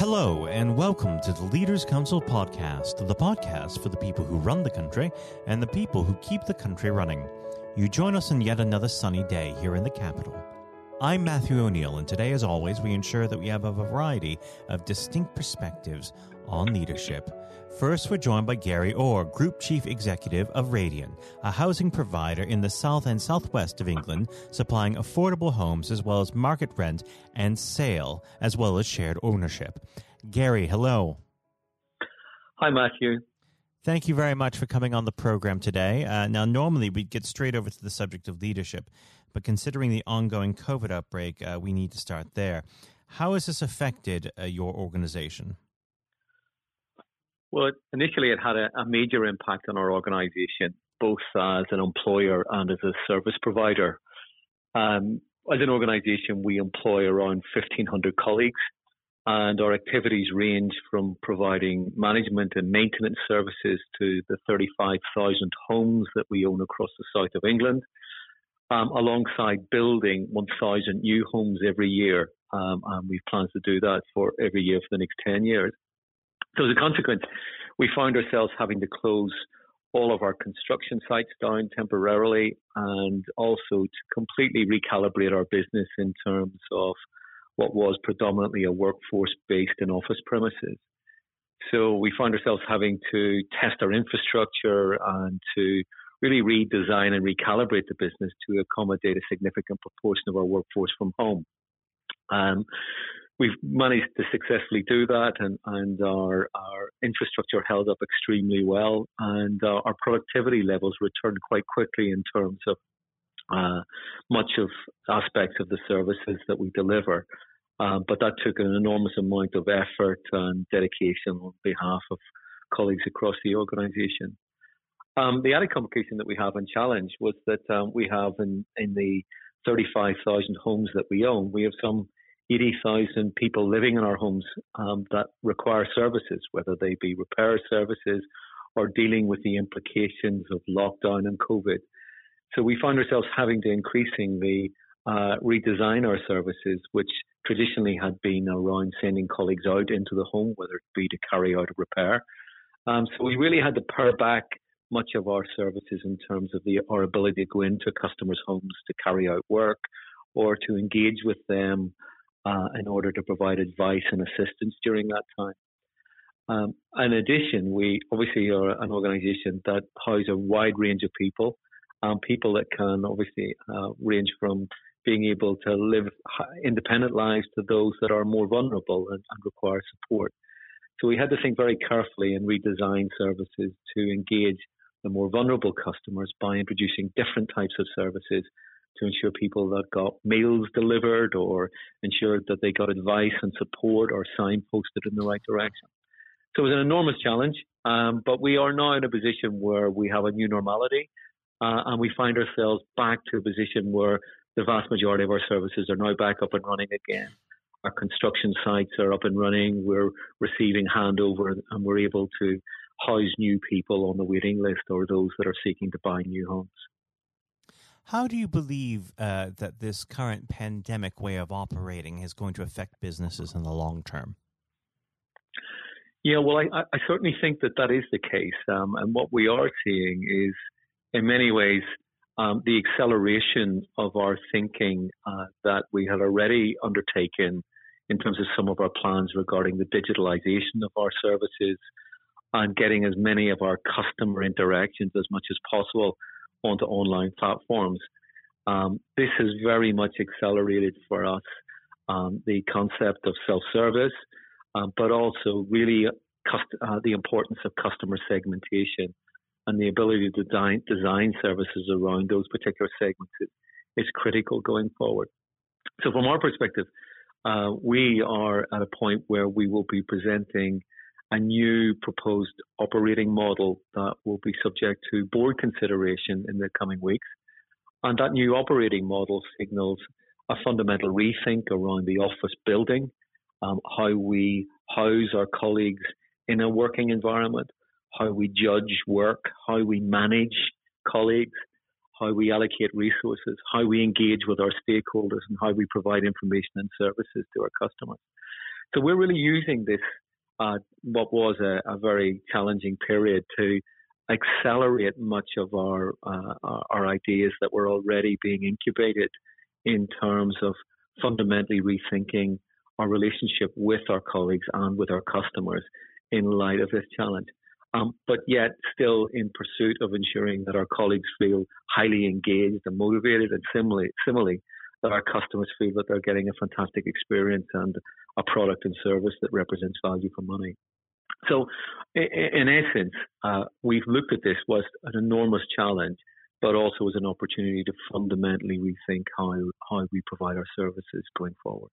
Hello, and welcome to the Leaders Council podcast, the podcast for the people who run the country and the people who keep the country running. You join us on yet another sunny day here in the capital. I'm Matthew O'Neill, and today, as always, we ensure that we have a variety of distinct perspectives on leadership. First, we're joined by Gary Orr, Group Chief Executive of Radian, a housing provider in the south and southwest of England, supplying affordable homes as well as market rent and sale, as well as shared ownership. Gary, hello. Hi, Matthew. Thank you very much for coming on the program today. Uh, now, normally we'd get straight over to the subject of leadership, but considering the ongoing COVID outbreak, uh, we need to start there. How has this affected uh, your organization? Well, initially it had a, a major impact on our organization, both as an employer and as a service provider. Um, as an organization, we employ around 1,500 colleagues, and our activities range from providing management and maintenance services to the 35,000 homes that we own across the south of England, um, alongside building 1,000 new homes every year. Um, and we plan to do that for every year for the next 10 years. So as a consequence, we found ourselves having to close all of our construction sites down temporarily and also to completely recalibrate our business in terms of what was predominantly a workforce based in office premises. So we found ourselves having to test our infrastructure and to really redesign and recalibrate the business to accommodate a significant proportion of our workforce from home. Um, we've managed to successfully do that, and, and our, our infrastructure held up extremely well, and uh, our productivity levels returned quite quickly in terms of uh, much of aspects of the services that we deliver. Um, but that took an enormous amount of effort and dedication on behalf of colleagues across the organisation. Um, the added complication that we have and challenge was that um, we have in, in the 35,000 homes that we own, we have some 80,000 people living in our homes um, that require services, whether they be repair services or dealing with the implications of lockdown and COVID. So we find ourselves having to increasingly uh, redesign our services, which traditionally had been around sending colleagues out into the home, whether it be to carry out a repair. Um, so we really had to pare back much of our services in terms of the, our ability to go into customers' homes to carry out work or to engage with them uh, in order to provide advice and assistance during that time. Um, in addition, we obviously are an organisation that houses a wide range of people, um, people that can obviously uh, range from being able to live independent lives to those that are more vulnerable and, and require support. So we had to think very carefully and redesign services to engage the more vulnerable customers by introducing different types of services to ensure people that got meals delivered or ensured that they got advice and support or signposted in the right direction. So it was an enormous challenge, um, but we are now in a position where we have a new normality uh, and we find ourselves back to a position where the vast majority of our services are now back up and running again. Our construction sites are up and running. We're receiving handover and we're able to house new people on the waiting list or those that are seeking to buy new homes. How do you believe uh, that this current pandemic way of operating is going to affect businesses in the long term? Yeah, well, I, I certainly think that that is the case. Um, and what we are seeing is, in many ways, um, the acceleration of our thinking uh, that we had already undertaken in terms of some of our plans regarding the digitalization of our services and getting as many of our customer interactions as much as possible onto online platforms. Um, this has very much accelerated for us um, the concept of self-service, um, but also really cust- uh, the importance of customer segmentation and the ability to design, design services around those particular segments is, is, critical going forward. So, from our perspective, uh, we are at a point where we will be presenting a new proposed operating model that will be subject to board consideration in the coming weeks. And that new operating model signals a fundamental rethink around the office building, um, how we house our colleagues in a working environment, how we judge work, how we manage colleagues, how we allocate resources, how we engage with our stakeholders, and how we provide information and services to our customers. So we're really using this, uh, what was a, a, very challenging period, to accelerate much of our, uh, our ideas that were already being incubated in terms of fundamentally rethinking our relationship with our colleagues and with our customers in light of this challenge. Um, but yet, still in pursuit of ensuring that our colleagues feel highly engaged and motivated, and similarly, similarly that our customers feel that they're getting a fantastic experience and a product and service that represents value for money. So, in essence, uh, we've looked at this was an enormous challenge, but also as an opportunity to fundamentally rethink how how we provide our services going forward.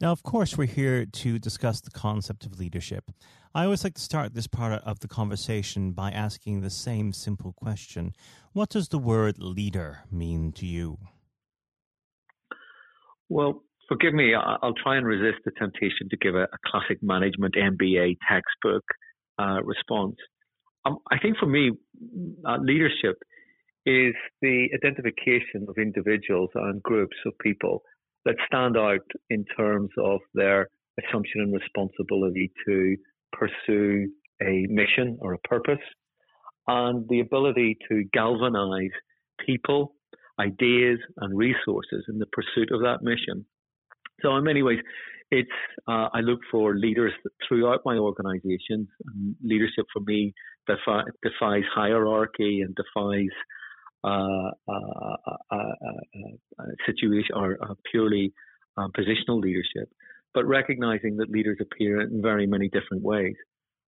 Now, of course, we're here to discuss the concept of leadership. I always like to start this part of the conversation by asking the same simple question What does the word leader mean to you? Well, forgive me, I'll try and resist the temptation to give a, a classic management MBA textbook uh, response. Um, I think for me, uh, leadership is the identification of individuals and groups of people that stand out in terms of their assumption and responsibility to pursue a mission or a purpose and the ability to galvanize people, ideas, and resources in the pursuit of that mission. So, in many ways, it's uh, I look for leaders throughout my organizations. leadership for me defi- defies hierarchy and defies uh, uh, uh, situation or purely um, positional leadership, but recognizing that leaders appear in very many different ways.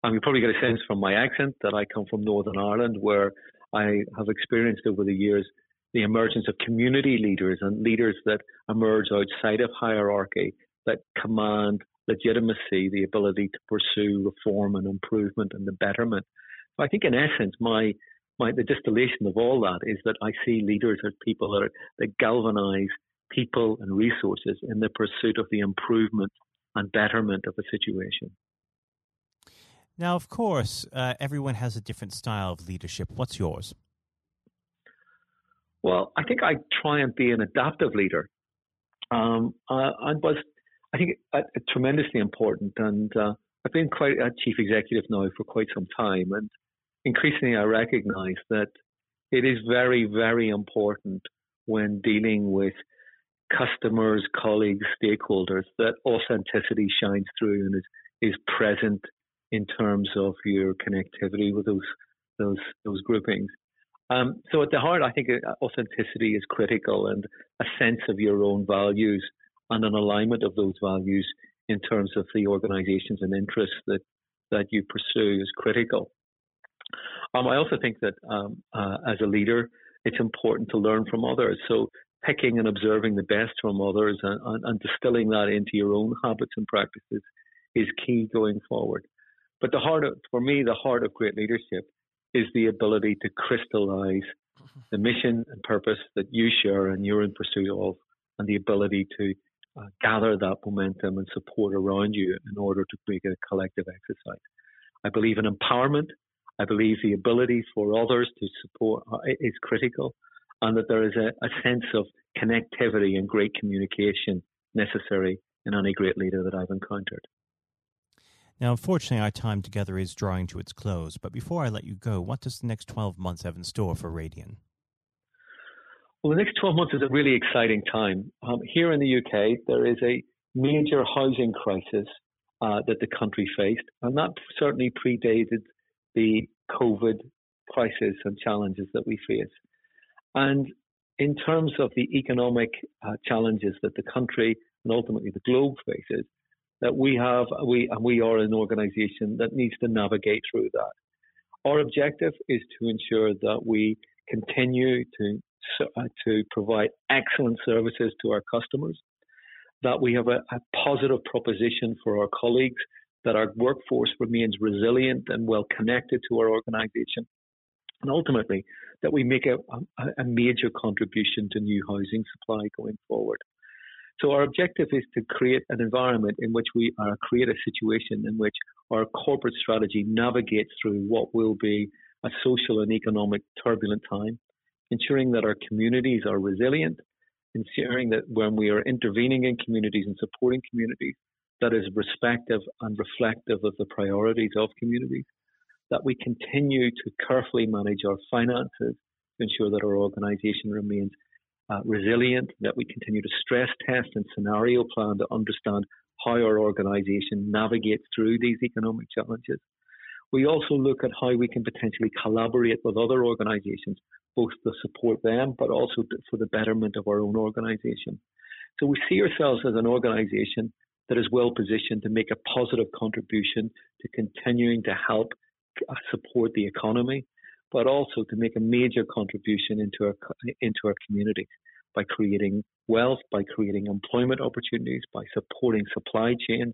And you probably get a sense from my accent that I come from Northern Ireland, where I have experienced over the years the emergence of community leaders and leaders that emerge outside of hierarchy that command legitimacy, the ability to pursue reform and improvement and the betterment. So I think, in essence, my my, the distillation of all that is that I see leaders as people that, are, that galvanize people and resources in the pursuit of the improvement and betterment of a situation. Now, of course, uh, everyone has a different style of leadership. What's yours? Well, I think I try and be an adaptive leader. Um, I was, I think, uh, tremendously important, and uh, I've been quite a chief executive now for quite some time, and increasingly I recognize that it is very, very important when dealing with customers, colleagues, stakeholders that authenticity shines through and is, is present in terms of your connectivity with those those those groupings. Um, so at the heart, I think uh, authenticity is critical, and a sense of your own values and an alignment of those values in terms of the organisations and interests that that you pursue is critical. Um, I also think that um, uh, as a leader, it's important to learn from others. So picking and observing the best from others and, and, and, distilling that into your own habits and practices is key going forward. But the heart of, for me, the heart of great leadership is the ability to crystallize the mission and purpose that you share and you're in pursuit of, and the ability to uh, gather that momentum and support around you in order to make it a collective exercise. I believe in empowerment I believe the ability for others to support uh, is critical, and that there is a, a sense of connectivity and great communication necessary in any great leader that I've encountered. Now, unfortunately, our time together is drawing to its close. But before I let you go, what does the next 12 months have in store for Radian? Well, the next 12 months is a really exciting time. Um, here in the UK, there is a major housing crisis uh, that the country faced, and that certainly predated the COVID crisis and challenges that we face. And in terms of the economic uh, challenges that the country and ultimately the globe faces, that we have, we and we are an organisation that needs to navigate through that. Our objective is to ensure that we continue to uh, to provide excellent services to our customers, that we have a, a positive proposition for our colleagues that our workforce remains resilient and well connected to our organization, and ultimately that we make a, a, a major contribution to new housing supply going forward. So our objective is to create an environment in which we are create a situation in which our corporate strategy navigates through what will be a social and economic turbulent time, ensuring that our communities are resilient, ensuring that when we are intervening in communities and supporting communities, that is respective and reflective of the priorities of communities, that we continue to carefully manage our finances to ensure that our organisation remains uh, resilient, that we continue to stress test and scenario plan to understand how our organisation navigates through these economic challenges. We also look at how we can potentially collaborate with other organisations, both to support them, but also for the betterment of our own organisation. So we see ourselves as an organisation that is well positioned to make a positive contribution to continuing to help uh, support the economy, but also to make a major contribution into our into our communities by creating wealth, by creating employment opportunities, by supporting supply chains,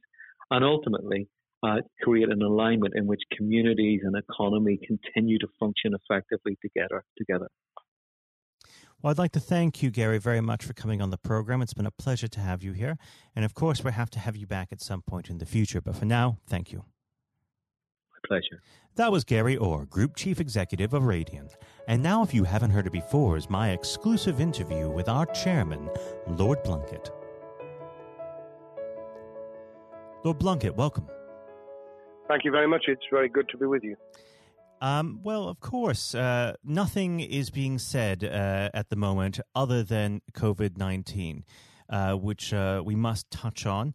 and ultimately uh, create an alignment in which communities and economy continue to function effectively together. Together. Well, I'd like to thank you, Gary, very much for coming on the program. It's been a pleasure to have you here. And of course, we have to have you back at some point in the future. But for now, thank you. My pleasure. That was Gary Orr, Group Chief Executive of Radian. And now, if you haven't heard it before, is my exclusive interview with our chairman, Lord Blunkett. Lord Blunkett, welcome. Thank you very much. It's very good to be with you. Um, well, of course, uh, nothing is being said uh, at the moment other than COVID 19, uh, which uh, we must touch on.